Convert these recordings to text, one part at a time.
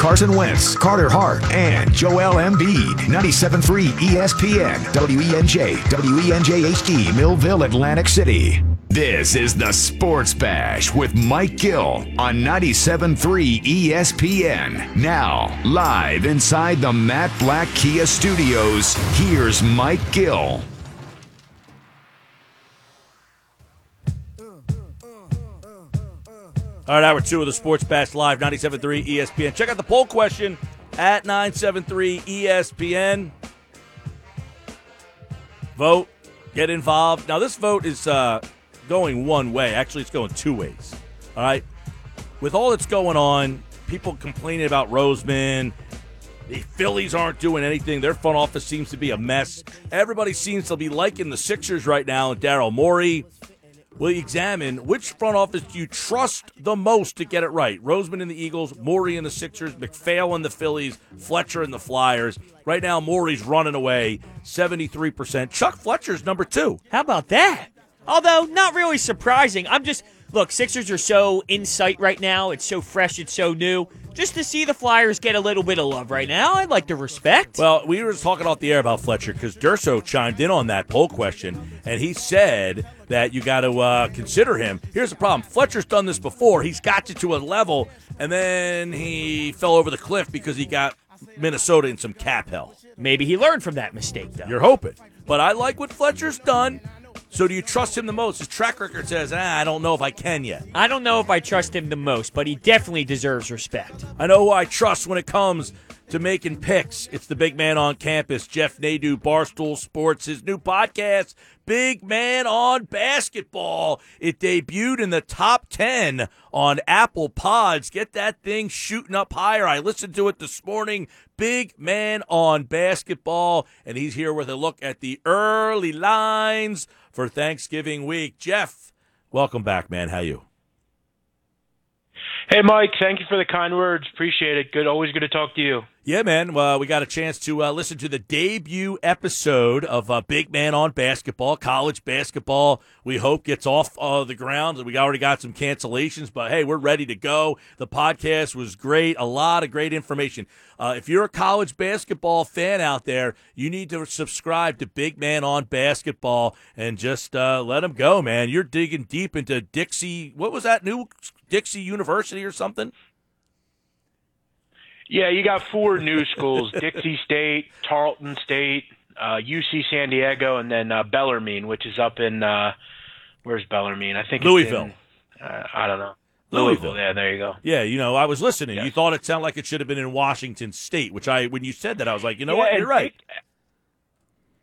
Carson Wentz, Carter Hart, and Joel Embiid. 97.3 ESPN, WENJ, WENJ HD, Millville, Atlantic City. This is the Sports Bash with Mike Gill on 97.3 ESPN. Now, live inside the Matt Black Kia Studios, here's Mike Gill. All right, hour two of the Sports Bash Live, 97.3 ESPN. Check out the poll question at 973 ESPN. Vote, get involved. Now, this vote is uh, going one way. Actually, it's going two ways. All right. With all that's going on, people complaining about Roseman. The Phillies aren't doing anything. Their front office seems to be a mess. Everybody seems to be liking the Sixers right now and Daryl Morey will examine which front office do you trust the most to get it right. Roseman and the Eagles, Morey and the Sixers, MacPhail and the Phillies, Fletcher and the Flyers. Right now, Morey's running away, 73%. Chuck Fletcher's number two. How about that? Although, not really surprising. I'm just, look, Sixers are so in sight right now. It's so fresh, it's so new. Just to see the Flyers get a little bit of love right now, I'd like to respect. Well, we were talking off the air about Fletcher because Durso chimed in on that poll question, and he said that you got to uh, consider him. Here's the problem Fletcher's done this before. He's got you to a level, and then he fell over the cliff because he got Minnesota in some cap hell. Maybe he learned from that mistake, though. You're hoping. But I like what Fletcher's done. So do you trust him the most? His track record says, ah, I don't know if I can yet. I don't know if I trust him the most, but he definitely deserves respect. I know who I trust when it comes to making picks. It's the big man on campus, Jeff Nadu, Barstool Sports, his new podcast, Big Man on Basketball. It debuted in the top 10 on Apple Pods. Get that thing shooting up higher. I listened to it this morning. Big Man on Basketball. And he's here with a look at the early lines for Thanksgiving week. Jeff, welcome back, man. How you? Hey, Mike. Thank you for the kind words. Appreciate it. Good. Always good to talk to you. Yeah, man. Well, we got a chance to uh, listen to the debut episode of uh, Big Man on Basketball. College basketball, we hope, gets off uh, the ground. We already got some cancellations, but hey, we're ready to go. The podcast was great. A lot of great information. Uh, if you're a college basketball fan out there, you need to subscribe to Big Man on Basketball and just uh, let them go, man. You're digging deep into Dixie. What was that new Dixie University or something? Yeah, you got four new schools: Dixie State, Tarleton State, uh, UC San Diego, and then uh, Bellarmine, which is up in uh, where's Bellarmine? I think Louisville. In, uh, I don't know. Louisville. Yeah, there you go. Yeah, you know, I was listening. Yes. You thought it sounded like it should have been in Washington State, which I, when you said that, I was like, you know Yeah, what, you're right. Dick-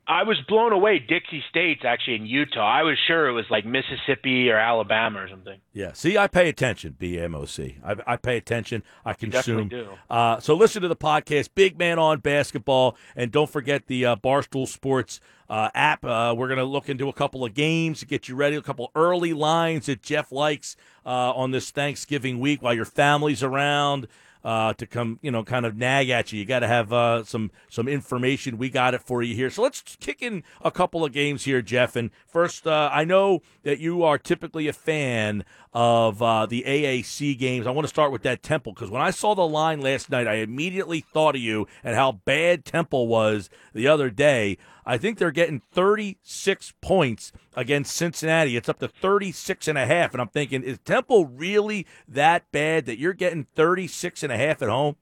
I was blown away. Dixie State's actually in Utah. I was sure it was like Mississippi or Alabama or something. Yeah, see, I pay attention, BMOC. I, I pay attention. I consume. definitely do. Uh, so listen to the podcast, Big Man on Basketball, and don't forget the uh, Barstool Sports uh, app. Uh, we're going to look into a couple of games to get you ready, a couple early lines that Jeff likes uh, on this Thanksgiving week while your family's around. Uh, to come, you know, kind of nag at you. You got to have uh, some some information. We got it for you here. So let's kick in a couple of games here, Jeff. And first, uh, I know that you are typically a fan of uh, the AAC games. I want to start with that Temple because when I saw the line last night, I immediately thought of you and how bad Temple was the other day. I think they're getting 36 points against Cincinnati. It's up to 36 and a half. And I'm thinking, is Temple really that bad that you're getting 36 and a half at home?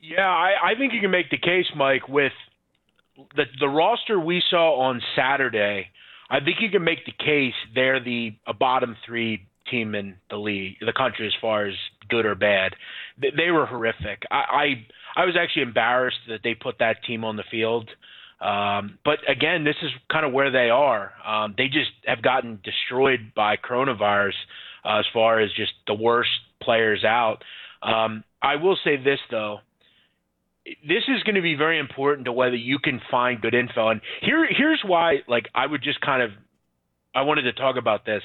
Yeah, I, I think you can make the case, Mike, with the the roster we saw on Saturday. I think you can make the case they're the a bottom three team in the league, the country, as far as good or bad. They, they were horrific. I, I I was actually embarrassed that they put that team on the field. Um, but again, this is kind of where they are. Um, they just have gotten destroyed by coronavirus uh, as far as just the worst players out. Um, I will say this though this is going to be very important to whether you can find good info. And here, here's why. Like, I would just kind of, I wanted to talk about this.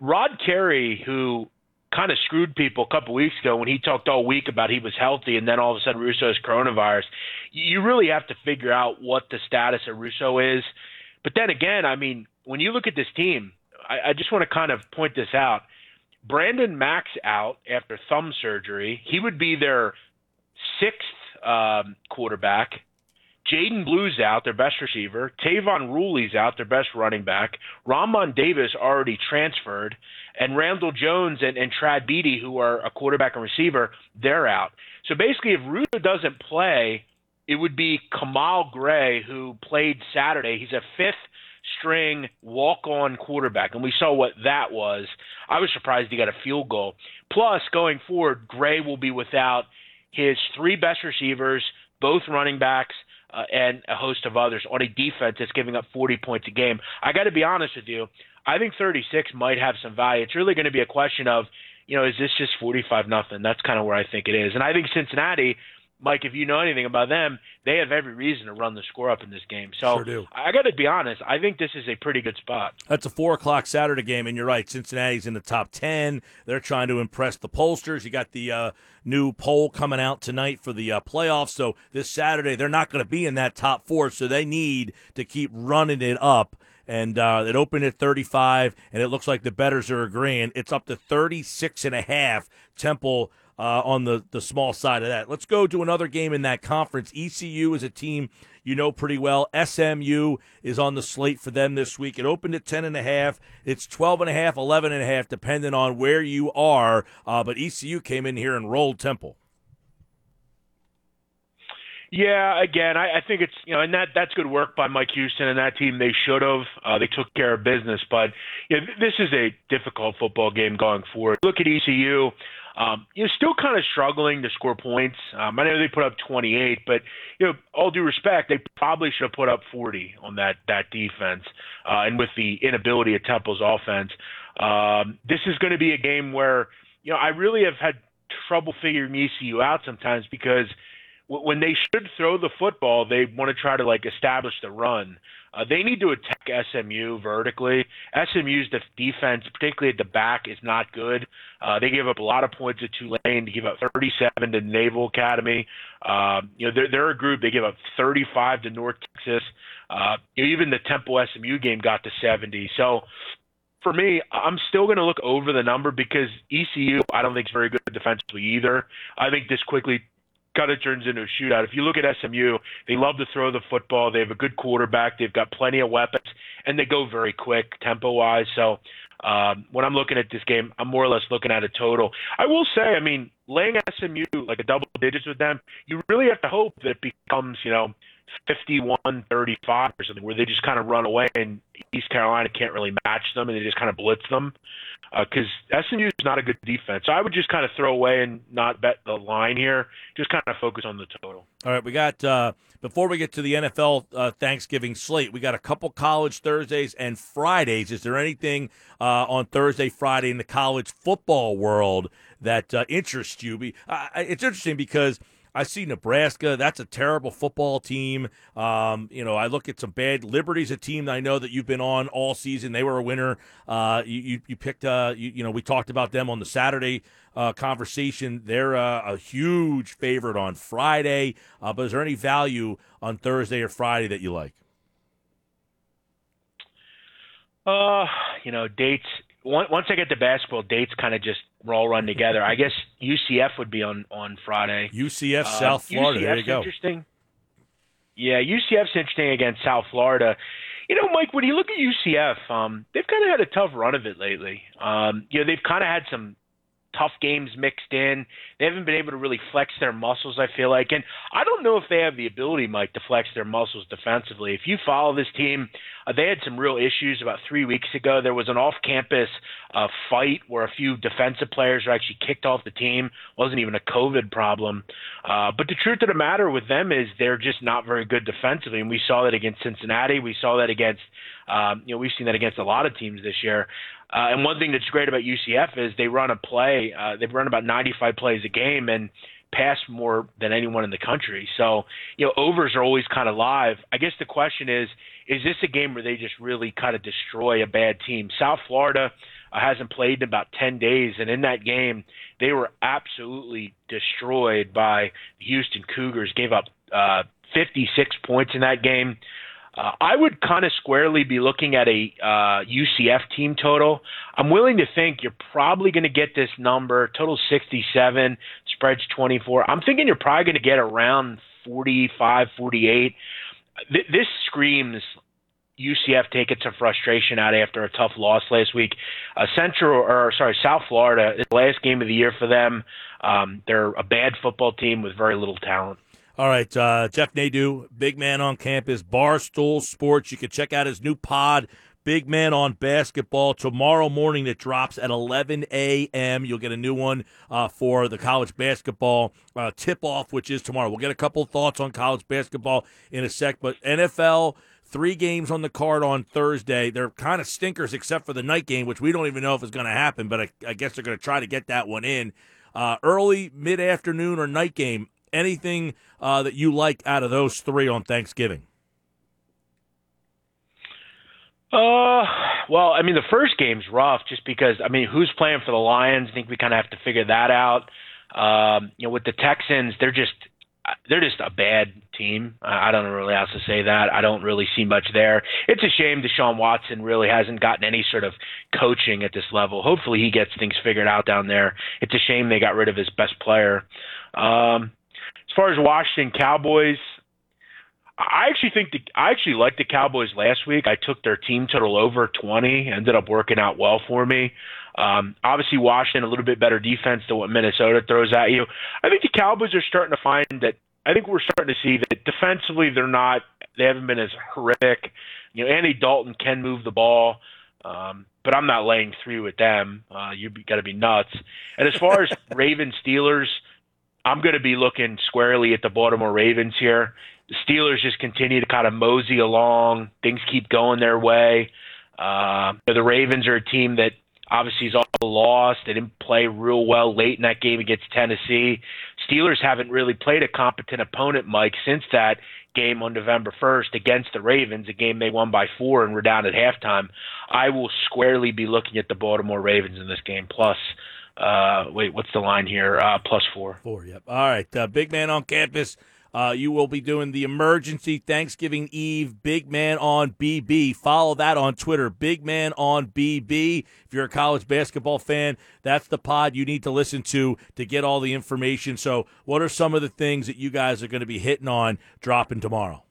Rod Carey, who kind of screwed people a couple weeks ago when he talked all week about he was healthy, and then all of a sudden Russo has coronavirus. You really have to figure out what the status of Russo is. But then again, I mean, when you look at this team, I, I just want to kind of point this out. Brandon Max out after thumb surgery. He would be their sixth um, quarterback. Jadan Blue's out, their best receiver. Tayvon Ruley's out, their best running back. Re'Mahn Davis already transferred. And Randle Jones and, and Trad Beatty, who are a quarterback and receiver, they're out. So basically, if Russo doesn't play, it would be Kamal Gray, who played Saturday. He's a fifth string walk on quarterback, and we saw what that was. I was surprised he got a field goal. Plus, going forward, Gray will be without his three best receivers, both running backs, uh, and a host of others on a defense that's giving up 40 points a game. I got to be honest with you. I think 36 might have some value. It's really going to be a question of, you know, is this just 45 nothing? That's kind of where I think it is. And I think Cincinnati Mike, if you know anything about them, they have every reason to run the score up in this game. So sure do. I got to be honest. I think this is a pretty good spot. That's a four o'clock Saturday game, and you're right. Cincinnati's in the top ten. They're trying to impress the pollsters. You got the uh, new poll coming out tonight for the uh, playoffs. So this Saturday, they're not going to be in that top four. So they need to keep running it up and uh, it opened at 35 and it looks like the betters are agreeing it's up to 36 and a half temple uh, on the, the small side of that. Let's go to another game in that conference. ECU is a team you know pretty well. SMU is on the slate for them this week. It opened at 10 and a half. It's 12 and a half, 11 and a half, depending on where you are. Uh, but ECU came in here and rolled Temple. Yeah, again, I, I think it's you know, and that that's good work by Mike Houston and that team. They should have. Uh, they took care of business, but you know, this is a difficult football game going forward. Look at ECU. Um, you're still kind of struggling to score points. Um, I know they put up 28, but you know, all due respect, they probably should have put up 40 on that that defense. Uh, and with the inability of Temple's offense, um, this is going to be a game where you know I really have had trouble figuring ECU out sometimes because when they should throw the football, they want to try to like establish the run. Uh, they need to attack SMU vertically. SMU's defense, particularly at the back, is not good. Uh, they give up a lot of points at Tulane. They give up 37 to Naval Academy. Um, you know, they're, they're a group. They give up 35 to North Texas. Uh, even the Temple SMU game got to 70. So for me, I'm still going to look over the number because ECU, I don't think is very good defensively either. I think this quickly kind of turns into a shootout. If you look at SMU, they love to throw the football. They have a good quarterback. They've got plenty of weapons, and they go very quick tempo wise. So um, when I'm looking at this game, I'm more or less looking at a total. I will say, I mean, laying SMU like a double digits with them, you really have to hope that it becomes, you know, 51 35 or something where they just kind of run away and East Carolina can't really match them and they just kind of blitz them because uh, SMU is not a good defense. So I would just kind of throw away and not bet the line here. Just kind of focus on the total. All right, we got uh, before we get to the NFL uh, Thanksgiving slate, we got a couple college Thursdays and Fridays. Is there anything uh, on Thursday, Friday in the college football world that uh, interests you? It's interesting because I see Nebraska. That's a terrible football team. Um, you know, I look at some bad. Liberty's a team that I know that you've been on all season. They were a winner. Uh, you, you, picked. Uh, you, you know, we talked about them on the Saturday uh, conversation. They're uh, a huge favorite on Friday. Uh, but is there any value on Thursday or Friday that you like? Uh, you know, dates once I get to basketball, dates kind of just all run together. I guess UCF would be on on Friday. UCF uh, South Florida. UCF's there you go. Interesting. Yeah, UCF's interesting against South Florida. You know, Mike, when you look at UCF, um, they've kind of had a tough run of it lately. Um, you know, they've kind of had some tough games mixed in. They haven't been able to really flex their muscles, I feel like. And I don't know if they have the ability, Mike, to flex their muscles defensively. If you follow this team, uh, they had some real issues about three weeks ago. There was an off campus uh, fight where a few defensive players were actually kicked off the team. Wasn't even a COVID problem. Uh, but the truth of the matter with them is they're just not very good defensively. And we saw that against Cincinnati. We saw that against, um, you know, we've seen that against a lot of teams this year. Uh, and one thing that's great about UCF is they run a play. Uh, they run about 95 plays a game and pass more than anyone in the country. So, you know, overs are always kind of live. I guess the question is, is this a game where they just really kind of destroy a bad team? South Florida uh, hasn't played in about 10 days, and in that game, they were absolutely destroyed by the Houston Cougars. Gave up uh, 56 points in that game. Uh, I would kind of squarely be looking at a uh, UCF team total. I'm willing to think you're probably going to get this number, total 67, spreads 24. I'm thinking you're probably going to get around 45, 48. Th- this screams UCF taking some frustration out after a tough loss last week. Uh, Central, or sorry, South Florida, the last game of the year for them. Um, they're a bad football team with very little talent. All right, uh, Jeff Nadu, big man on campus, Barstool Sports. You can check out his new pod, Big Man on Basketball, tomorrow morning. It drops at 11 a.m. You'll get a new one uh, for the college basketball uh, tip off, which is tomorrow. We'll get a couple thoughts on college basketball in a sec, but NFL. Three games on the card on Thursday. They're kind of stinkers except for the night game, which we don't even know if it's going to happen, but I, I, guess they're going to try to get that one in. Uh, early, mid afternoon, or night game anything uh, that you like out of those three on Thanksgiving? Uh, well, I mean, the first game's rough just because, I mean, who's playing for the Lions? I think we kind of have to figure that out. Um, you know, with the Texans, they're just they're just a bad team. I don't really have to say that. I don't really see much there. It's a shame Deshaun Watson really hasn't gotten any sort of coaching at this level. Hopefully he gets things figured out down there. It's a shame they got rid of his best player. Um, as far as Washington Cowboys, I actually think the I actually liked the Cowboys last week. I took their team total over 20, ended up working out well for me. Um, obviously, Washington a little bit better defense than what Minnesota throws at you. I think the Cowboys are starting to find that. I think we're starting to see that defensively they're not. They haven't been as horrific. You know, Andy Dalton can move the ball, um, but I'm not laying three with them. Uh, you got to be nuts. And as far as Ravens Steelers. I'm going to be looking squarely at the Baltimore Ravens here. The Steelers just continue to kind of mosey along. Things keep going their way. Uh, the Ravens are a team that obviously is all lost. They didn't play real well late in that game against Tennessee. Steelers haven't really played a competent opponent, Mike, since that game on November 1st against the Ravens, a game they won by four and were down at halftime. I will squarely be looking at the Baltimore Ravens in this game. Plus, uh, wait, what's the line here? Uh, plus four. Four, yep. All right. Uh, big man on campus. Uh, you will be doing the emergency Thanksgiving Eve Big Man on BB. Follow that on Twitter, Big Man on BB. If you're a college basketball fan, that's the pod you need to listen to to get all the information. So, what are some of the things that you guys are going to be hitting on dropping tomorrow?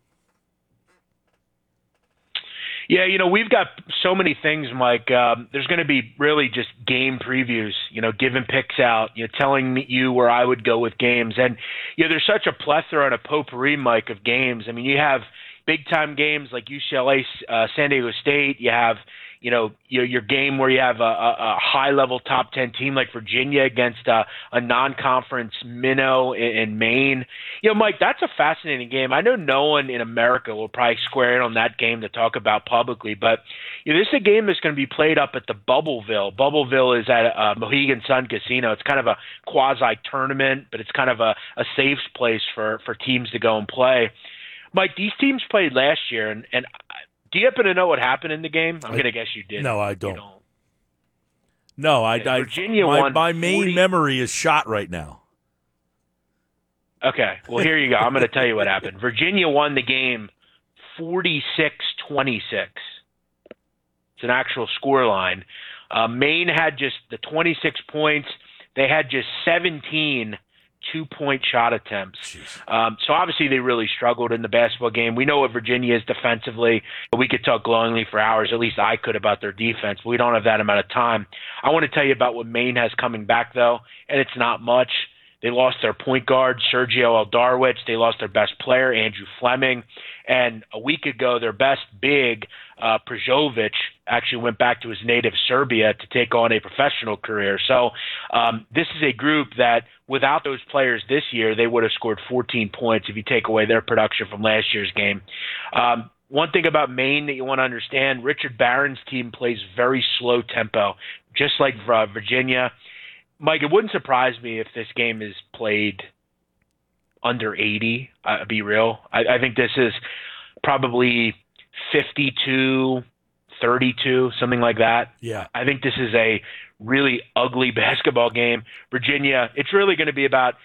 Yeah, you know, we've got so many things, Mike. Um, there's going to be really just game previews, you know, giving picks out, you know, telling you where I would go with games. And, you know, there's such a plethora and a potpourri, Mike, of games. I mean, you have big time games like UCLA, uh, San Diego State. You have, you know your, your game where you have a, a, high level top 10 team like Virginia against a, a non-conference minnow in, in Maine. You know, Mike, that's a fascinating game. I know no one in America will probably square in on that game to talk about publicly, but you know, this is a game that's going to be played up at the Bubbleville. Bubbleville is at uh, Mohegan Sun Casino. It's kind of a quasi tournament, but it's kind of a, a safe place for for teams to go and play. Mike, these teams played last year, and, and do you happen to know what happened in the game? I'm going to guess you did. No, I don't. don't. No, I, I Virginia my, won. My main 40... memory is shot right now. Okay, well here you go. I'm going to tell you what happened. Virginia won the game 46-26. It's an actual score line. Uh, Maine had just the 26 points. They had just 17 two point shot attempts. Um, so obviously they really struggled in the basketball game. We know what Virginia is defensively. We could talk glowingly for hours. At least I could about their defense. We don't have that amount of time. I want to tell you about what Maine has coming back though, and it's not much. They lost their point guard, Sergio El Darwich. They lost their best player, Andrew Fleming. And a week ago, their best big, uh, actually went back to his native Serbia to take on a professional career. So um, this is a group that, without those players this year, they would have scored 14 points if you take away their production from last year's game. Um, one thing about Maine that you want to understand Richard Barron's team plays very slow tempo, just like uh, Virginia. Mike, it wouldn't surprise me if this game is played under 80. Uh, be real. I, I think this is probably 52, 32, something like that. Yeah. I think this is a really ugly basketball game. Virginia, it's really going to be about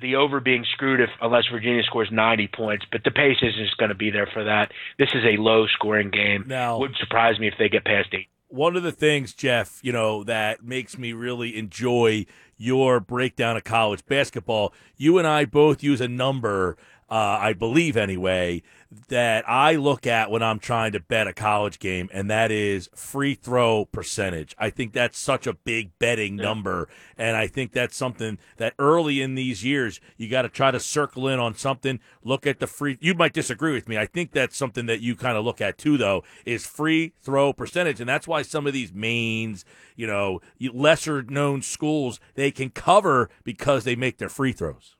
the over being screwed if unless Virginia scores 90 points, but the pace isn't going to be there for that. This is a low scoring game. Now- Would surprise me if they get past eight. one of the things, Jeff, you know, that makes me really enjoy your breakdown of college basketball, you and I both use a number, uh, I believe anyway, that I look at when I'm trying to bet a college game, and that is free throw percentage. I think that's such a big betting number, and I think that's something that early in these years you got to try to circle in on something. Look at the free. You might disagree with me. I think that's something that you kind of look at too, though, is free throw percentage, and that's why some of these mains, you know, lesser known schools they can cover because they make their free throws.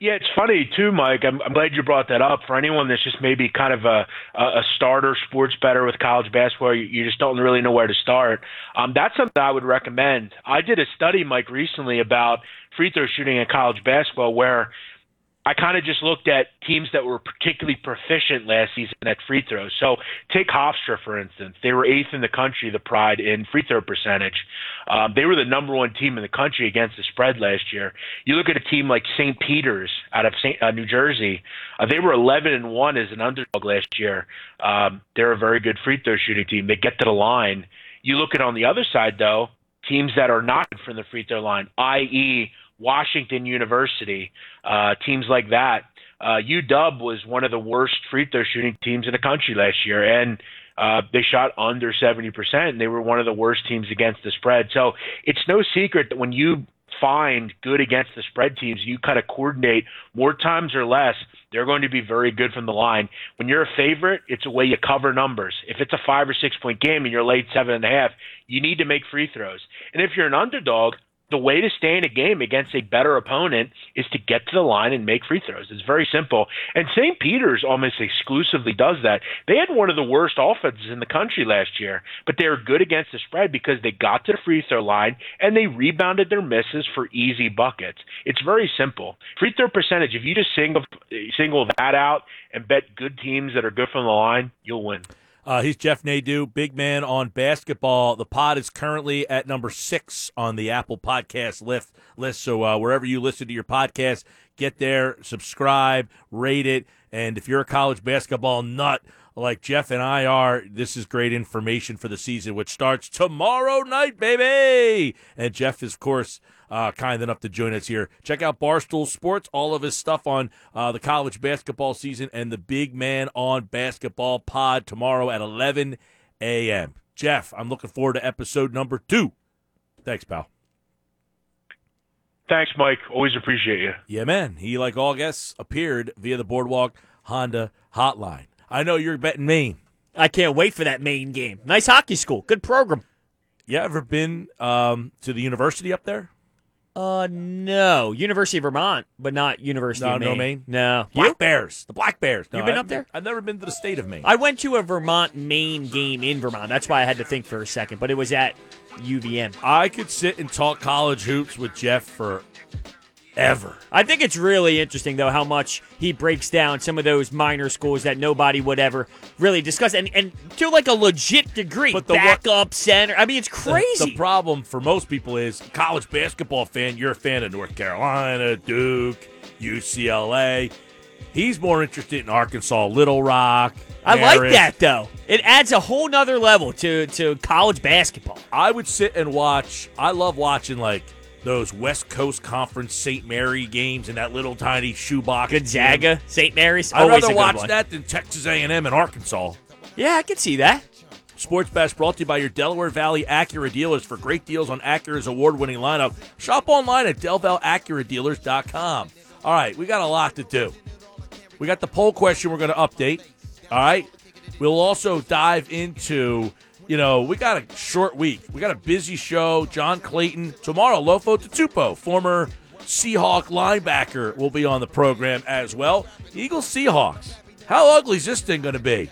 Yeah, it's funny too, Mike. I'm, I'm glad you brought that up. For anyone that's just maybe kind of a a starter sports better with college basketball, you, you just don't really know where to start. Um, that's something I would recommend. I did a study, Mike, recently about free throw shooting in college basketball, where I kind of just looked at teams that were particularly proficient last season at free throws. So take Hofstra, for instance. They were eighth in the country, the Pride, in free throw percentage. Um, they were the number one team in the country against the spread last year. You look at a team like St. Peter's out of Saint, uh, New Jersey. Uh, they were 11 and one as an underdog last year. Um, they're a very good free throw shooting team. They get to the line. You look at on the other side though, teams that are not from the free throw line, i.e. Washington University, uh, teams like that. Uh, UW was one of the worst free throw shooting teams in the country last year, and uh, they shot under 70%, and they were one of the worst teams against the spread. So it's no secret that when you find good against the spread teams, you kind of coordinate more times or less. They're going to be very good from the line. When you're a favorite, it's a way you cover numbers. If it's a five or six point game and you're late seven and a half, you need to make free throws. And if you're an underdog, the way to stay in a game against a better opponent is to get to the line and make free throws. It's very simple. And St. Peter's almost exclusively does that. They had one of the worst offenses in the country last year, but they were good against the spread because they got to the free throw line and they rebounded their misses for easy buckets. It's very simple. Free throw percentage, if you just single single that out and bet good teams that are good from the line, you'll win. Uh, he's Jeff Nadu, big man on basketball. The pod is currently at number six on the Apple Podcast list. list. So uh, wherever you listen to your podcast, get there, subscribe, rate it. And if you're a college basketball nut like Jeff and I are, this is great information for the season, which starts tomorrow night, baby. And Jeff is, of course, uh, kind enough to join us here. Check out Barstool Sports, all of his stuff on uh, the college basketball season and the Big Man on Basketball pod tomorrow at 11 a.m. Jeff, I'm looking forward to episode number two. Thanks, pal. Thanks, Mike. Always appreciate you. Yeah, man. He, like all guests, appeared via the Boardwalk Honda hotline. I know you're betting Maine. I can't wait for that Maine game. Nice hockey school. Good program. You ever been um, to the university up there? Uh, no. University of Vermont, but not University No, of Maine. no Maine? No. Black You? Bears. The Black Bears. No, You been I up there? I've never been to the state of Maine. I went to a Vermont Maine game in Vermont. That's why I had to think for a second, but it was at UVM. I could sit and talk college hoops with Jeff for ever. I think it's really interesting, though, how much he breaks down some of those minor schools that nobody would ever really discuss, and and to like a legit degree, But the backup center. I mean, it's crazy. The, problem for most people is college basketball fan. You're a fan of North Carolina, Duke, UCLA. He's more interested in Arkansas, Little Rock. I like that though. It adds a whole nother level to to college basketball. I would sit and watch. I love watching like those West Coast Conference St. Mary games in that little tiny shoebox. Gonzaga, St. Mary's, I'd rather watch that than Texas A&M and Arkansas. Yeah, I can see that. Sports Bash brought to you by your Delaware Valley Acura dealers for great deals on Acura's award-winning lineup. Shop online at DelValAcuraDealers.com. All right, we got a lot to do. We got the poll question we're going to update. All right. We'll also dive into, you know, we got a short week. We got a busy show. John Clayton tomorrow. Lofa Tatupu, former Seahawk linebacker, will be on the program as well. Eagles Seahawks. How ugly is this thing going to be?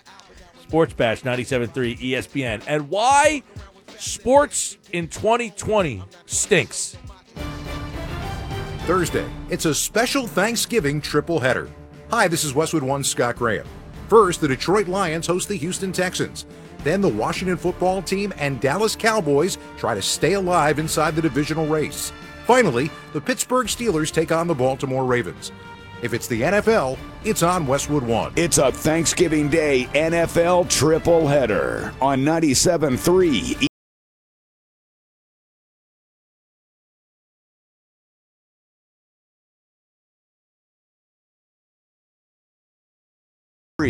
Sports Bash 97.3 ESPN. And why sports in 2020 stinks. Thursday, it's a special Thanksgiving triple header. Hi, this is Westwood One Scott Graham. First, the Detroit Lions host the Houston Texans. Then the Washington football team and Dallas Cowboys try to stay alive inside the divisional race. Finally, the Pittsburgh Steelers take on the Baltimore Ravens. If it's the NFL, it's on Westwood One. It's a Thanksgiving Day NFL triple header on 97.3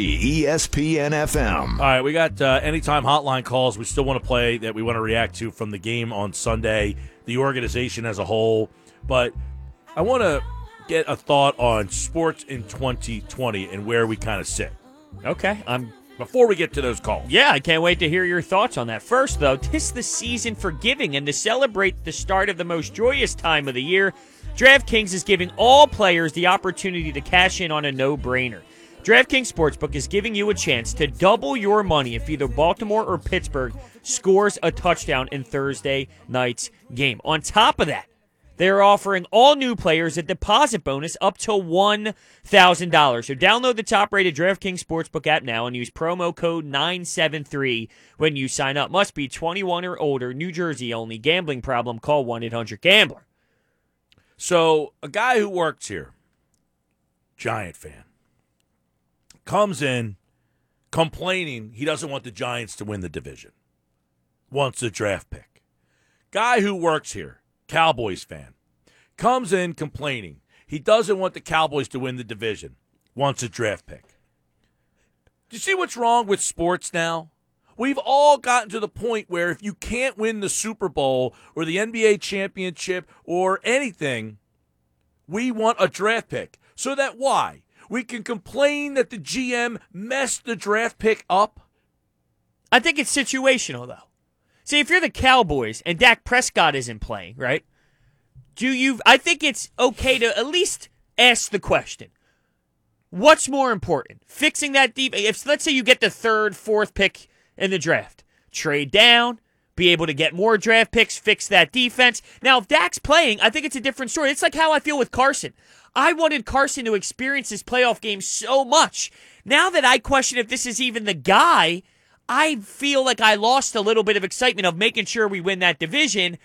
ESPN FM. All right, we got uh, anytime hotline calls we still want to play that we want to react to from the game on Sunday, the organization as a whole. But I want to get a thought on sports in 2020 and where we kind of sit Okay, I'm. before we get to those calls. Yeah, I can't wait to hear your thoughts on that. First, though, tis the season for giving, and to celebrate the start of the most joyous time of the year, DraftKings is giving all players the opportunity to cash in on a no-brainer. DraftKings Sportsbook is giving you a chance to double your money if either Baltimore or Pittsburgh scores a touchdown in Thursday night's game. On top of that, they're offering all new players a deposit bonus up to $1,000. So download the top rated DraftKings Sportsbook app now and use promo code 973 when you sign up. Must be 21 or older, New Jersey only. Gambling problem, call 1 800 Gambler. So a guy who works here, Giant fan, comes in complaining he doesn't want the Giants to win the division. Wants a draft pick. Guy who works here, Cowboys fan, comes in complaining he doesn't want the Cowboys to win the division. Wants a draft pick. Do you see what's wrong with sports now? We've all gotten to the point where if you can't win the Super Bowl or the NBA championship or anything, we want a draft pick. So that why? We can complain that the GM messed the draft pick up. I think it's situational, though. See, if you're the Cowboys and Dak Prescott isn't playing, right? Do you? I think it's okay to at least ask the question: What's more important, fixing that deep? If let's say you get the third, fourth pick in the draft, trade down, be able to get more draft picks, fix that defense. Now, if Dak's playing, I think it's a different story. It's like how I feel with Carson. I wanted Carson to experience this playoff game so much. Now that I question if this is even the guy, I feel like I lost a little bit of excitement of making sure we win that division.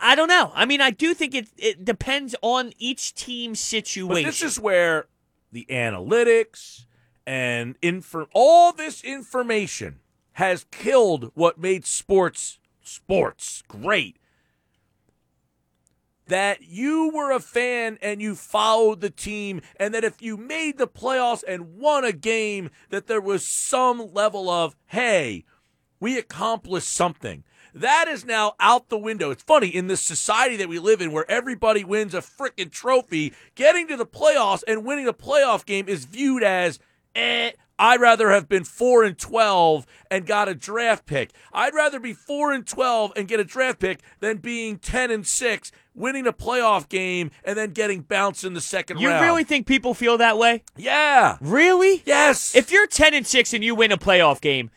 I don't know. I mean, I do think it, it depends on each team's situation. But this is where the analytics and infor- all this information has killed what made sports sports great. That you were a fan and you followed the team, and that if you made the playoffs and won a game, that there was some level of, hey, we accomplished something. That is now out the window. It's funny in this society that we live in where everybody wins a freaking trophy, getting to the playoffs and winning a playoff game is viewed as, eh, I'd rather have been 4 and 12 and got a draft pick. I'd rather be 4 and 12 and get a draft pick than being 10 and 6, winning a playoff game and then getting bounced in the second you round. You really think people feel that way? Yeah. Really? Yes. If you're 10 and 6 and you win a playoff game,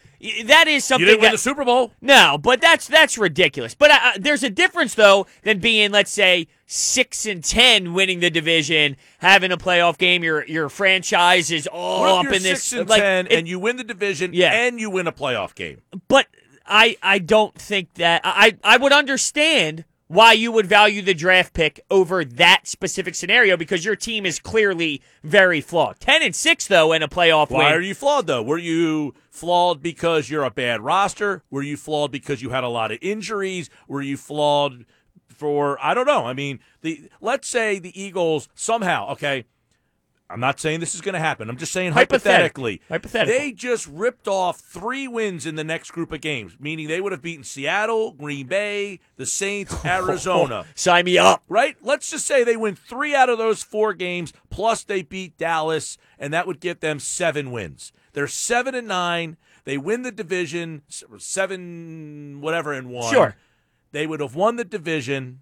that is something you didn't win the Super Bowl, No, but that's that's ridiculous. But uh, uh, there's a difference though than being, let's say, six and ten, winning the division, having a playoff game. Your your franchise is all up in this. six and like, ten, it- and you win the division, Yeah. and you win a playoff game? but I I don't think that I I would understand why you would value the draft pick over that specific scenario because your team is clearly very flawed. Ten and six though, in a playoff Why win. are you flawed though? Were you flawed because you're a bad roster? Were you flawed because you had a lot of injuries? Were you flawed for I don't know. I mean, the let's say the Eagles somehow, okay, I'm not saying this is going to happen. I'm just saying hypothetically. Hypothetically. They just ripped off 3 wins in the next group of games, meaning they would have beaten Seattle, Green Bay, the Saints, Arizona. Sign me up. right? Let's just say they win three out of those four games, plus they beat Dallas, and that would get them seven wins. They're seven and nine. They win the division, seven whatever and one. Sure. They would have won the division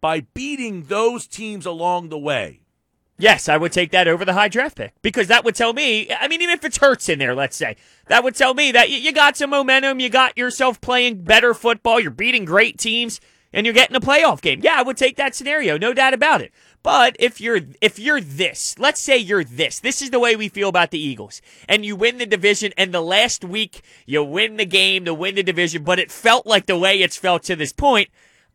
by beating those teams along the way. Yes, I would take that over the high draft pick because that would tell me. I mean, even if it's Hurts in there, let's say that would tell me that you, got some momentum, you got yourself playing better football, you're beating great teams, and you're getting a playoff game. Yeah, I would take that scenario, no doubt about it. But if you're if you're this, let's say you're this. This is the way we feel about the Eagles, and you win the division, and the last week you win the game to win the division, but it felt like the way it's felt to this point.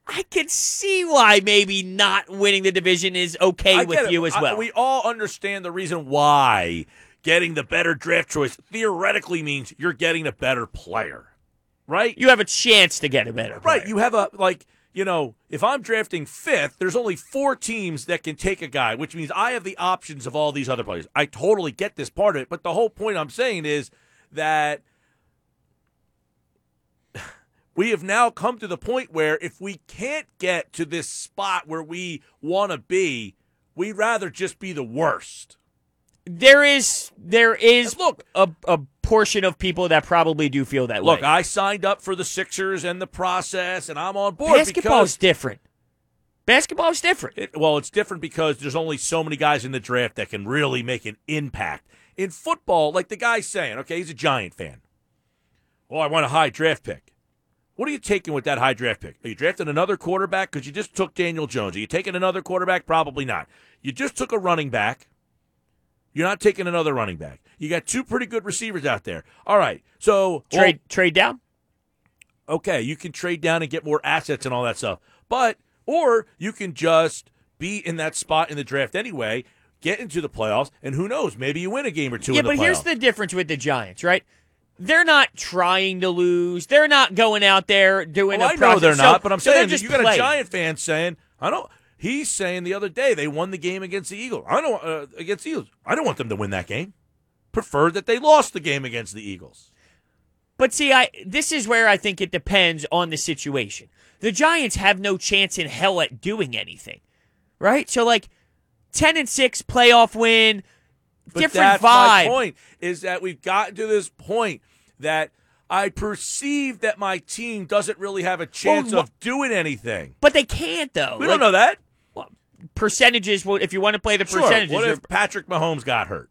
I can see why maybe not winning the division is okay I with you as I- well. we all understand the reason why getting the better draft choice theoretically means you're getting a better player, right? you have a chance to get a better Right. You have a like, you know, if I'm drafting fifth, there's only four teams that can take a guy, which means I have the options of all these other players. I totally get this part of it, but the whole point I'm saying is that we have now come to the point where if we can't get to this spot where we want to be, we'd rather just be the worst. there is there is Look- a, a portion of people that probably do feel that Look, way. Look, I signed up for the Sixers and the process, and I'm on board Basketball because is different. Basketball is different. It, well, it's different because there's only so many guys in the draft that can really make an impact. In football, like the guy's saying, okay, he's a Giant fan. Well, I want a high draft pick. What are you taking with that high draft pick? Are you drafting another quarterback? Because you just took Daniel Jones. Are you taking another quarterback? Probably not. You just took a running back. You're not taking another running back. You got two pretty good receivers out there. All right. So well, Trade trade down. okay, you can trade down and get more assets and all that stuff. But or you can just be in that spot in the draft anyway, get into the playoffs, and who knows, maybe you win a game or two Yeah, in the but here's the difference with the Giants, right? They're not trying to lose. They're not going out there doing Well, a I know they're So- not, but I'm so saying just you got playing. a Giant fan saying, I don't. He's saying the other day they won the game against the Eagles. I don't uh, against the Eagles. I don't want them to win that game. Prefer that they lost the game against the Eagles. But see, I this is where I think it depends on the situation. The Giants have no chance in hell at doing anything, right? So like, ten and six playoff win, But different that's my point is that we've gotten to this point that I perceive that my team doesn't really have a chance Well, of doing anything. But they can't though. We Like, don't know that. percentages. well, If you want to play the Sure. percentages, What if Patrick Mahomes got hurt?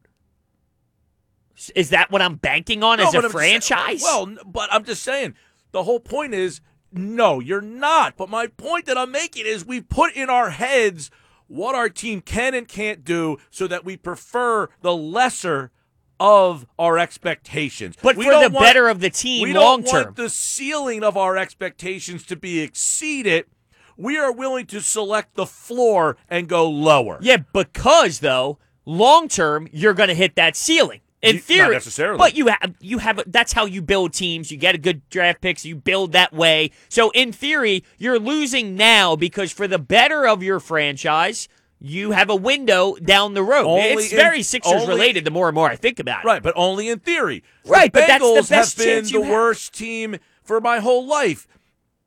is that what I'm banking on No, as but a I'm franchise? well, n- but I'm just saying the whole point is no, you're not. But my point that I'm making is we put in our heads what our team can and can't do so that we prefer the lesser of our expectations. but we for the want- better of the team we long don't term. want the ceiling of our expectations to be exceeded. We are willing to select the floor and go lower. Yeah, because though, long term, you're going to hit that ceiling. In You- not theory, necessarily. but you have you have that's how you build teams. You get a good draft picks. You build that way. So in theory, you're losing now because for the better of your franchise, you have a window down the road. Only it's in- very Sixers only- related. The more and more I think about it, Right, but only in theory. Right, the but that's the Bengals best have been the have. worst team for my whole life.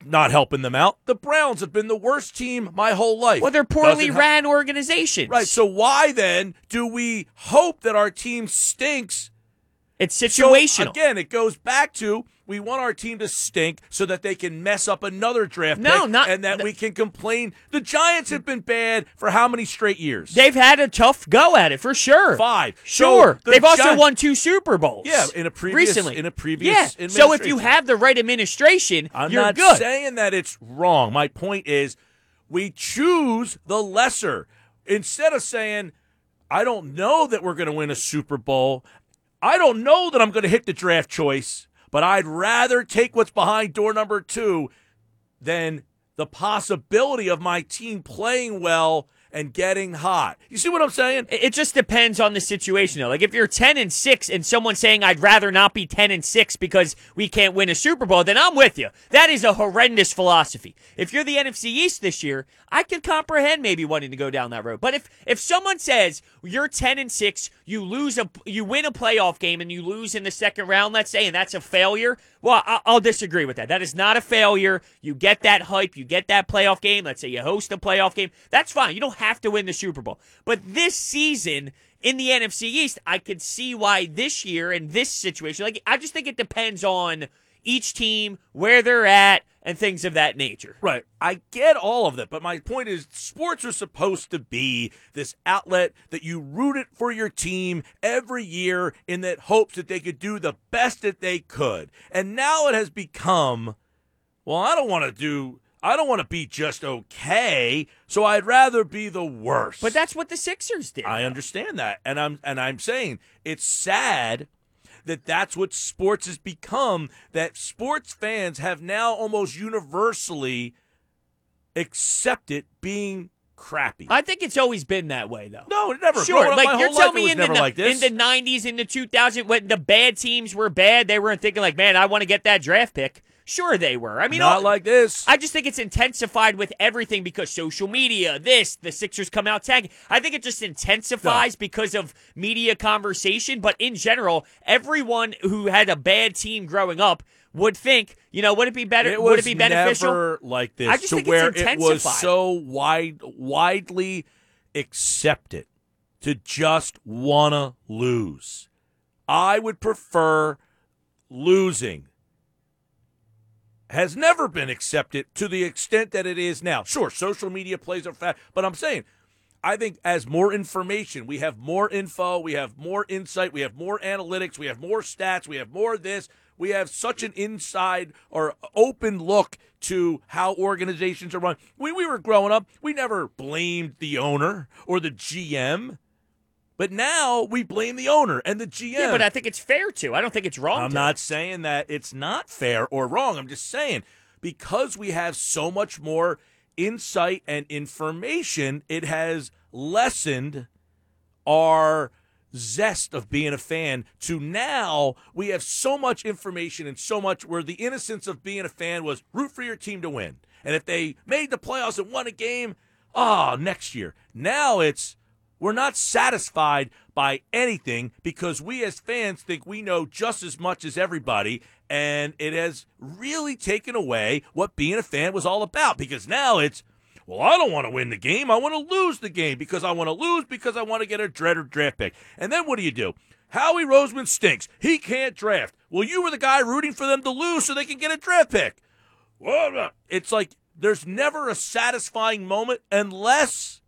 Not helping them out. The Browns have been the worst team my whole life. Well, they're poorly Doesn't ran organizations. Right. So why then do we hope that our team stinks? it's So, situational. again, it goes back to we want our team to stink so that they can mess up another draft No, pick not- and that we can complain. The Giants have been bad for how many straight years? They've had a tough go at it for sure. Five. So Sure. the They've also won two Super Bowls. Yeah, in a previous- recently. in a previous Yeah. So if you have the right administration, I'm you're not good. saying that it's wrong. My point is we choose the lesser instead of saying, I don't know that we're going to win a Super Bowl. I don't know that I'm going to hit the draft choice, but I'd rather take what's behind door number two than the possibility of my team playing well and getting hot. You see what I'm saying? It just depends on the situation, though. Like if you're ten and six, and someone's saying I'd rather not be ten and six because we can't win a Super Bowl, then I'm with you. That is a horrendous philosophy. If you're the NFC East this year, I can comprehend maybe wanting to go down that road. But if if someone says you're ten and six, you lose a you win a playoff game and you lose in the second round, let's say, and that's a failure, well, I'll disagree with that. That is not a failure. You get that hype, you get that playoff game. Let's say you host a playoff game. That's fine. You don't have to win the Super Bowl. But this season in the NFC East, I could see why this year in this situation, like I just think it depends on each team, where they're at, and things of that nature. Right. I get all of that, but my point is sports are supposed to be this outlet that you root it for your team every year in that hopes that they could do the best that they could. And now it has become, well, I don't want to do I don't want to be just okay, so I'd rather be the worst. But that's what the Sixers did. I understand that, and I'm and I'm saying it's sad that that's what sports has become. That sports fans have now almost universally accept it being crappy. I think it's always been that way, though. no, it never. Sure, growing like you're telling me in the like in the '90s, in the 2000s, when the bad teams were bad, they weren't thinking like, "Man, I want to get that draft pick." Sure, they were. I mean, Not all- like this. I just think it's intensified with everything because social media, this, the Sixers come out tagging. I think it just intensifies because of media conversation. But in general, everyone who had a bad team growing up would think, you know, would it be better? it would it be beneficial? like this I just to think it's where it was so wide, widely accepted to just wanna lose. I would prefer losing. Has never been accepted to the extent that it is now. Sure, social media plays a fact, but I'm saying I think as more information, we have more info, we have more insight, we have more analytics, we have more stats, we have more this. We have such an inside or open look to how organizations are run. When we were growing up, we never blamed the owner or the GM. But now we blame the owner and the GM. yeah, but I think it's fair to. I don't think it's wrong. I'm to. not saying that it's not fair or wrong. I'm just saying because we have so much more insight and information, it has lessened our zest of being a fan to now we have so much information and so much where the innocence of being a fan was root for your team to win. And if they made the playoffs and won a game, oh, next year. Now it's we're not satisfied by anything because we as fans think we know just as much as everybody. And it has really taken away what being a fan was all about because now it's, well, I don't want to win the game. I want to lose the game because I want to lose because I want to get a dreaded draft pick. And then what do you do? Howie Roseman stinks. He can't draft. Well, you were the guy rooting for them to lose so they can get a draft pick. Uh, it's like there's never a satisfying moment unless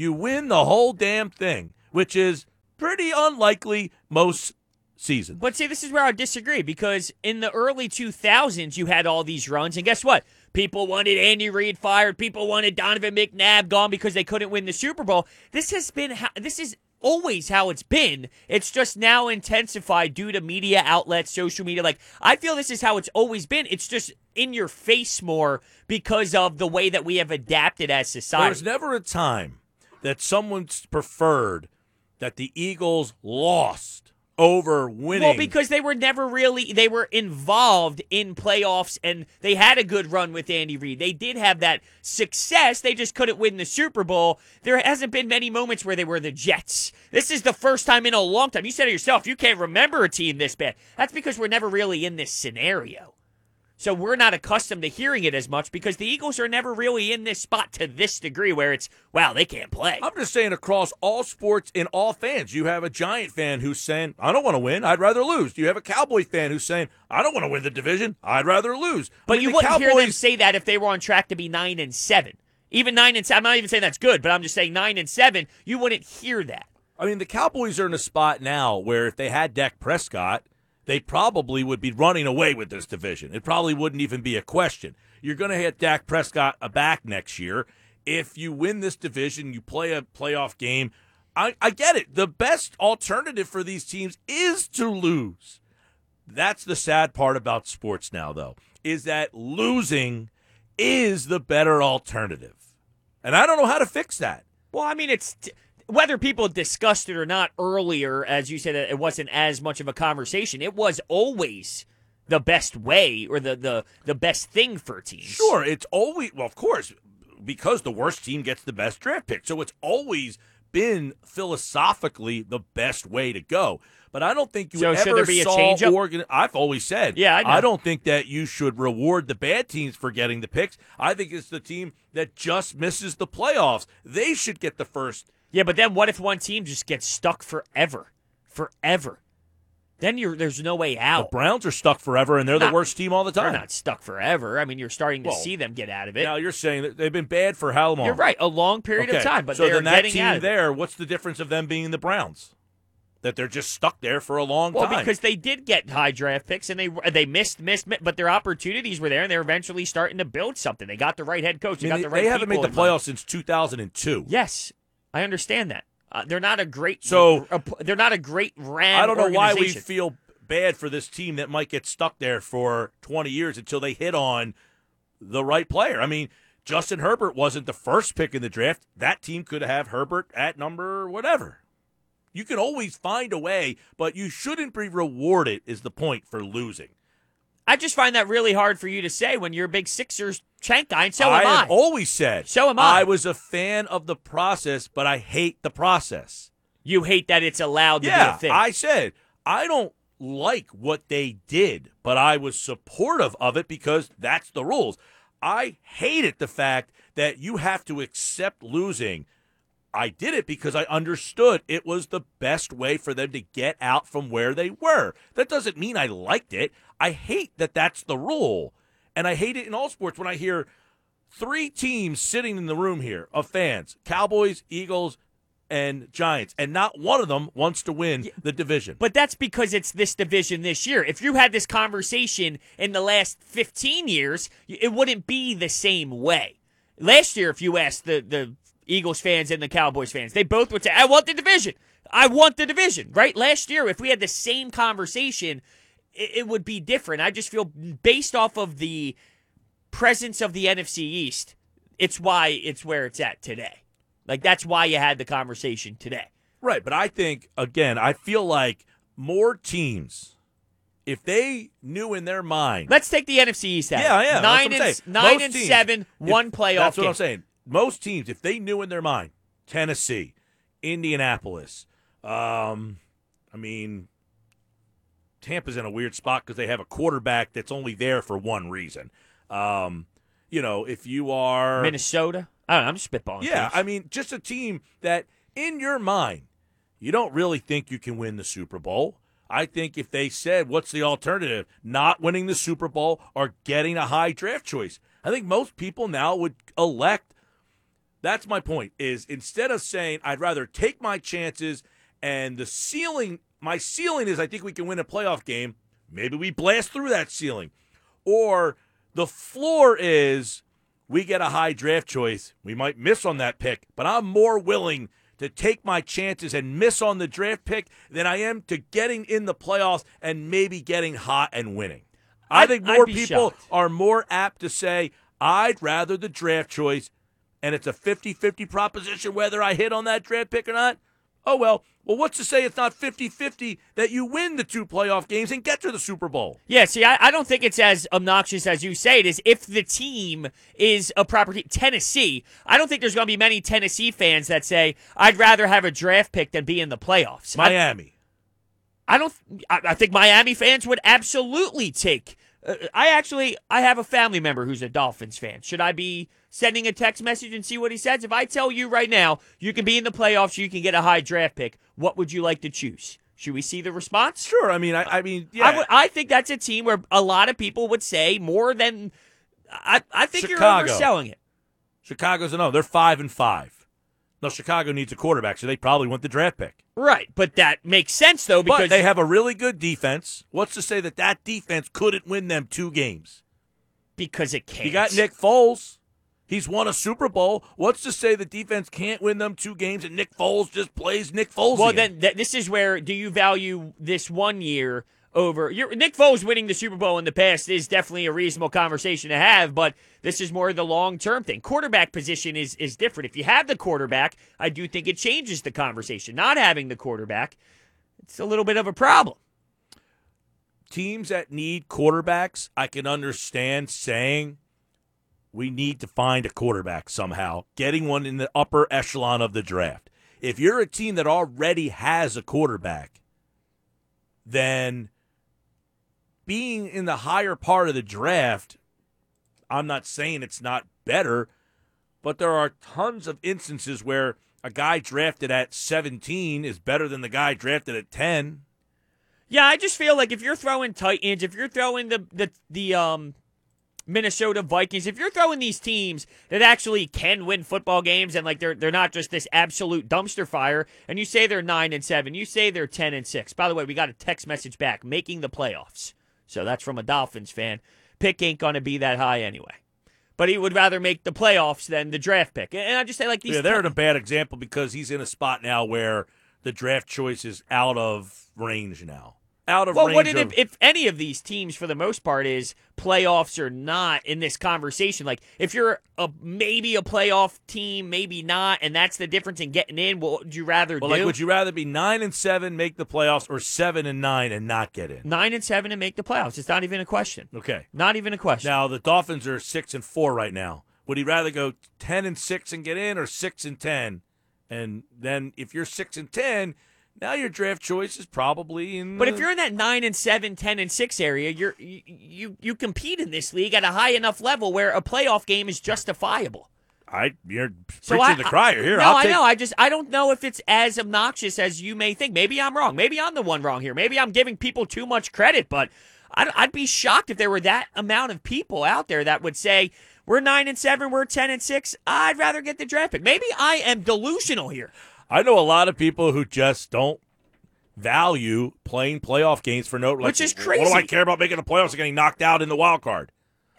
you win the whole damn thing, which is pretty unlikely most seasons. But see, this is where I disagree because in the early 2000s, you had all these runs, and guess what? People wanted Andy Reid fired. People wanted Donovan McNabb gone because they couldn't win the Super Bowl. This has been how, this is always how it's been. It's just now intensified due to media outlets, social media. Like I feel this is how it's always been. It's just in your face more because of the way that we have adapted as society. There was never a time that someone's preferred that the Eagles lost over winning. Well, because they were never really they were involved in playoffs and they had a good run with Andy Reid. They did have that success. They just couldn't win the Super Bowl. There hasn't been many moments where they were the Jets. This is the first time in a long time. You said it yourself, you can't remember a team this bad. That's because we're never really in this scenario. So we're not accustomed to hearing it as much because the Eagles are never really in this spot to this degree where it's, wow, they can't play. I'm just saying across all sports in all fans, you have a Giant fan who's saying, I don't want to win, I'd rather lose. You have a Cowboy fan who's saying, I don't want to win the division, I'd rather lose. I But mean, you wouldn't hear them say that if they were on track to be nine and seven. Even nine and seven. I'm not even saying that's good, but I'm just saying nine and seven. You wouldn't hear that. I mean, the Cowboys are in a spot now where if they had Dak Prescott, they probably would be running away with this division. It probably wouldn't even be a question. You're going to hit Dak Prescott a back next year. If you win this division, you play a playoff game. I, I get it. The best alternative for these teams is to lose. That's the sad part about sports now, though, is that losing is the better alternative. And I don't know how to fix that. Well, I mean, it's t- whether people discussed it or not earlier, as you said, it wasn't as much of a conversation. It was always the best way or the the the best thing for teams. Sure, it's always well, of course, because the worst team gets the best draft pick. So it's always been philosophically the best way to go. But I don't think you So should ever there be a saw change-up? Oregon. I've always said, Yeah, I know. don't think that you should reward the bad teams for getting the picks. I think it's the team that just misses the playoffs. They should get the first. Yeah, but then what if one team just gets stuck forever, forever? Then you're there's no way out. The. Browns are stuck forever, and they're the worst team all the time. They're not stuck forever. I mean, you're starting to Well, see them get out of it. Now you're saying that they've been bad for how long? You're right, a long period Okay, of time, but so they're then that getting team out of it. there, what's the difference of them being the Browns? That they're just stuck there for a long Well, time. Well, because they did get high draft picks and they they missed, missed, missed, but their opportunities were there and they're eventually starting to build something. They got the right head coach. I They mean, got the right they haven't made the playoffs since 2002. Yes, I understand that. Uh, they're not a great. So- a- they're not a great ran. I don't know why we feel bad for this team that might get stuck there for 20 years until they hit on the right player. I mean, Justin Herbert wasn't the first pick in the draft. That team could have Herbert at number whatever. You can always find a way, but you shouldn't be rewarded, is the point for losing. I just find that really hard for you to say when you're a big Sixers Chank guy, and so I am I. have always said. So am I. I was a fan of the process, but I hate the process. you hate that it's allowed to be a thing. I said I don't like what they did, but I was supportive of it because that's the rules. I hated the fact that you have to accept losing. I did it because I understood it was the best way for them to get out from where they were. That doesn't mean I liked it. I hate that that's the rule. And I hate it in all sports when I hear three teams sitting in the room here of fans Cowboys, Eagles, and Giants, and not one of them wants to win the division. But that's because it's this division this year. If you had this conversation in the last 15 years, it wouldn't be the same way. Last year, if you asked the, the Eagles fans and the Cowboys fans, they both would say, I want the division. I want the division, right? Last year, if we had the same conversation, it, it would be different. I just feel based off of the presence of the NFC East, it's why it's where it's at today. Like, that's why you had the conversation today. Right, but I think again, I feel like more teams, if they knew in their mind, Let's take the NFC East out. yeah, yeah, nine and nine Most and teams, seven, if- one playoff. That's what game. I'm saying. Most teams, if they knew in their mind, Tennessee, Indianapolis, um, I mean, Tampa's in a weird spot because they have a quarterback that's only there for one reason. Um, you know, if you are Minnesota. I don't know. I'm just spitballing. yeah, things. I mean, just a team that in your mind, you don't really think you can win the Super Bowl. I think if they said, what's the alternative? Not winning the Super Bowl or getting a high draft choice. I think most people now would elect. That's my point is instead of saying, I'd rather take my chances and the ceiling, my ceiling is I think we can win a playoff game. Maybe we blast through that ceiling. Or the floor is we get a high draft choice. We might miss on that pick, but I'm more willing to take my chances and miss on the draft pick than I am to getting in the playoffs and maybe getting hot and winning. I I'd- think more people shocked. are more apt to say, I'd rather the draft choice, and it's a 50 50 proposition whether I hit on that draft pick or not. Oh, well. Well, what's to say it's not 50 50 that you win the two playoff games and get to the Super Bowl? Yeah, see, I, I don't think it's as obnoxious as you say it is. If the team is a proper team, Tennessee, I don't think there's going to be many Tennessee fans that say, I'd rather have a draft pick than be in the playoffs. I, Miami. I don't. I, I think Miami fans would absolutely take. I actually, I have a family member who's a Dolphins fan. Should I be sending a text message and see what he says? If I tell you right now, you can be in the playoffs, you can get a high draft pick. What would you like to choose? Should we see the response? Sure. I mean, I, I mean, yeah. I, think that's a team where a lot of people would say more than. I, I think Chicago. you're overselling it. Chicago's a no. They're five and five. No, Chicago needs a quarterback, so they probably want the draft pick. Right, but that makes sense though because But they have a really good defense. What's to say that that defense couldn't win them two games? because it can't. You got Nick Foles. He's won a Super Bowl. What's to say the defense can't win them two games and Nick Foles just plays Nick Foles? Well, then th- this is where do you value this one year over your Nick Foles winning the Super Bowl in the past is definitely a reasonable conversation to have, but this is more the long term thing. Quarterback position is is different. If you have the quarterback, I do think it changes the conversation. Not having the quarterback, it's a little bit of a problem. teams that need quarterbacks, I can understand saying we need to find a quarterback somehow, getting one in the upper echelon of the draft. If you're a team that already has a quarterback, then being in the higher part of the draft, I'm not saying it's not better, but there are tons of instances where a guy drafted at 17 is better than the guy drafted at 10. Yeah, I just feel like if you're throwing Titans, if you're throwing the the the um Minnesota Vikings, if you're throwing these teams that actually can win football games and like they're they're not just this absolute dumpster fire, and you say they're nine and seven, you say they're ten and six. By the way, we got a text message back making the playoffs. So that's from a Dolphins fan. Pick ain't gonna be that high anyway. But he would rather make the playoffs than the draft pick. And I just say like these Yeah, they're in a bad example because he's in a spot now where the draft choice is out of range now. Out of Well, range what of- if, if any of these teams, for the most part, is playoffs or not in this conversation? Like, if you're a maybe a playoff team, maybe not, and that's the difference in getting in, what would you rather well, do? like, would you rather be nine and seven, make the playoffs, or seven and nine and not get in? Nine and seven and make the playoffs. It's not even a question. Okay. Not even a question. Now the Dolphins are six and four right now. Would he rather go ten and six and get in, or six and ten? And then if you're six and ten, now your draft choice is probably in. But if you're in that nine and seven, 10 and six area, you're you, you you compete in this league at a high enough level where a playoff game is justifiable. I you're So preaching I, the crier here. No, I'll I take, know. I just I don't know if it's as obnoxious as you may think. Maybe I'm wrong. Maybe I'm the one wrong here. Maybe I'm giving people too much credit. But I'd, I'd be shocked if there were that amount of people out there that would say we're nine and seven, we're ten and six. I'd rather get the draft pick. Maybe I am delusional here. I know a lot of people who just don't value playing playoff games for no. Like, Which is crazy. What do I care about making the playoffs and getting knocked out in the wild card?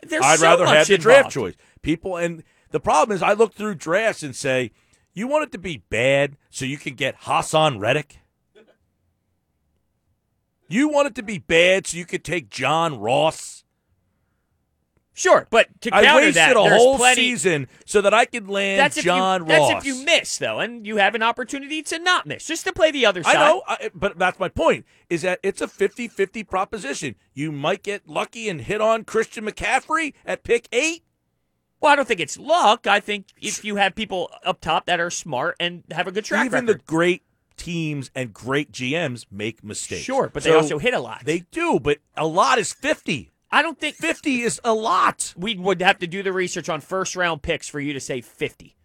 There's I'd so rather have the involved. draft choice. People, and the problem is, I look through drafts and say, you want it to be bad so you can get Haason Reddick. You want it to be bad so you could take John Ross. Sure, but to I counter wasted that, a there's whole plenty. season so that I could land That's John you. Ross. That's if you miss though, and you have an opportunity to not miss, just to play the other side. I know, I, but that's my point. Is that it's a 50-50 proposition. You might get lucky and hit on Christian McCaffrey at pick eight. Well, I don't think it's luck. I think if you have people up top that are smart and have a good track Even record. Even the great teams and great GMs make mistakes. Sure, but they also hit a lot. They do, but a lot is 50. I don't think 50 is a lot. we would have to do the research on first round picks for you to say 50.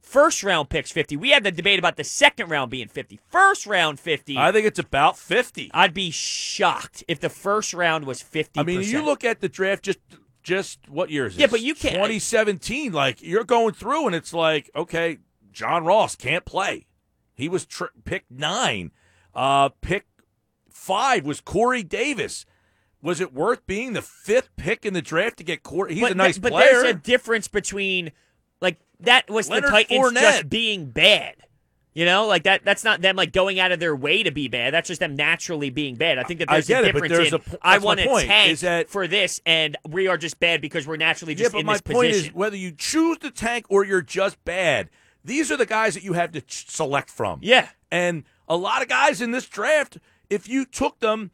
First round picks 50. We had the debate about the second round being 50. First round 50. I think it's about 50. I'd be shocked if the first round was 50. I mean, you look at the draft just just what year is this? Yeah, but you can't- 2017 like you're going through and it's like, okay, John Ross can't play. He was tr- pick 9. Uh pick 5 was Corey Davis. Was it worth being the fifth pick in the draft to get Corey? He's but a nice but player. there's a difference between like that was Leonard the Titans Fournette. just being bad. You know, like that. That's not them like going out of their way to be bad. That's just them naturally being bad. I think that there's get a it, but difference there's in a I want to tank is that- for this, and we are just bad because we're naturally Yeah, just but in my this point position. is whether you choose to tank or you're just bad. These are the guys that you have to ch- select from. yeah, And a lot of guys in this draft, if you took them,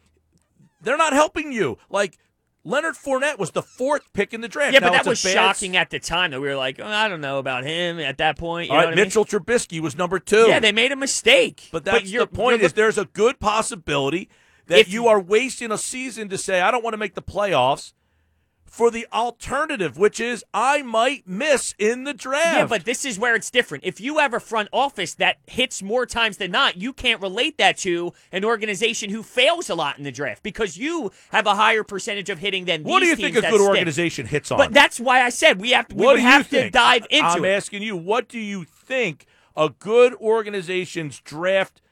they're not helping you. Like Leonard Fournette was the fourth pick in the draft. yeah, Now, but that was bad- shocking at the time that we were like, oh, I don't know about him at that point. You All know right, what I mean? Mitchell Trubisky was number two. Yeah, they made a mistake. but that's you're, the point. Is there's a good possibility that If you- are wasting a season to say I don't want to make the playoffs for the alternative, which is I might miss in the draft. Yeah, but this is where it's different. If you have a front office that hits more times than not, you can't relate that to an organization who fails a lot in the draft because you have a higher percentage of hitting than what do you think a good stick. organization hits on? But that's why I said we have to, we What do you have to think? dive into I'm it. asking you, what do you think a good organization's draft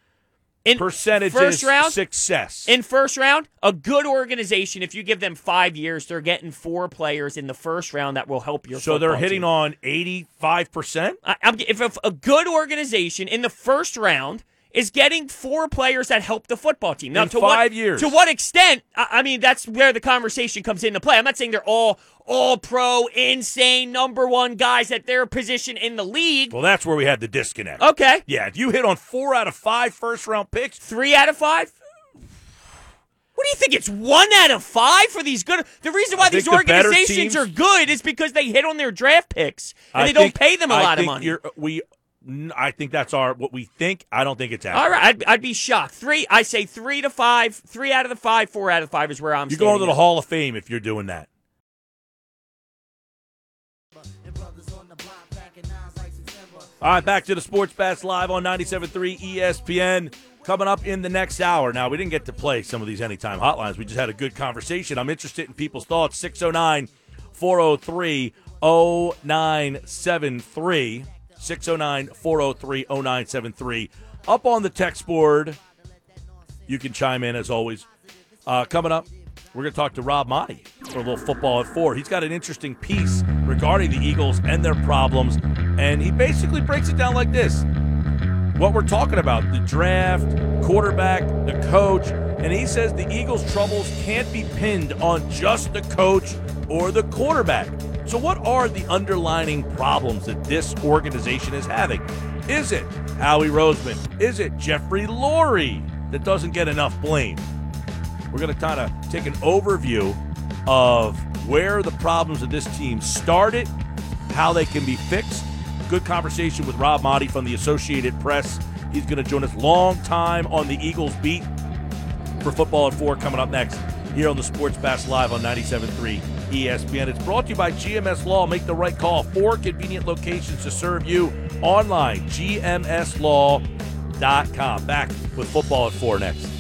In percentage first round, success? in first round, a good organization, if you give them five years, they're getting four players in the first round that will help your. so they're hitting team. on 85%? I, I'm, if, if a good organization in the first round is getting four players that help the football team now In to five what, years. to what extent? I, I mean, that's where the conversation comes into play. I'm not saying they're all all pro, insane number one guys at their position in the league. Well, that's where we had the disconnect. Okay, Yeah, if you hit on four out of five first round picks, three out of five. What do you think? It's one out of five for these good. The reason why I think these the organizations teams- are good is because they hit on their draft picks and I they don't pay them a I lot of money. You're, we, I think that's our what we think. I don't think it's accurate. All right, I'd, I'd be shocked. Three, I say three to five. Three out of the five, four out of five is where I'm. You're going to the at. Hall of Fame if you're doing that. All right, back to the Sports Bash Live on 97.3 ESPN. Coming up in the next hour. Now, we didn't get to play some of these anytime hotlines. We just had a good conversation. I'm interested in people's thoughts. 609 403 0973. 609 403 0973. Up on the text board, you can chime in as always. Uh, coming up, we're going to talk to Rob Maaddi for a little football at four. He's got an interesting piece regarding the Eagles and their problems, and he basically breaks it down like this: what we're talking about, the draft, quarterback, the coach, and he says the Eagles' troubles can't be pinned on just the coach or the quarterback. So, what are the underlining problems that this organization is having? Is it Howie Roseman? Is it Jeffrey Lurie that doesn't get enough blame? We're going to kind of take an overview of where the problems of this team started, how they can be fixed. Good conversation with Rob Maaddi from the Associated Press. He's going to join us long time on the Eagles beat for football at four coming up next here on the Sports Bash Live on 97.3 ESPN. It's brought to you by GMS Law. Make the right call. Four convenient locations to serve you online. GMSLaw.com. Back with football at four next.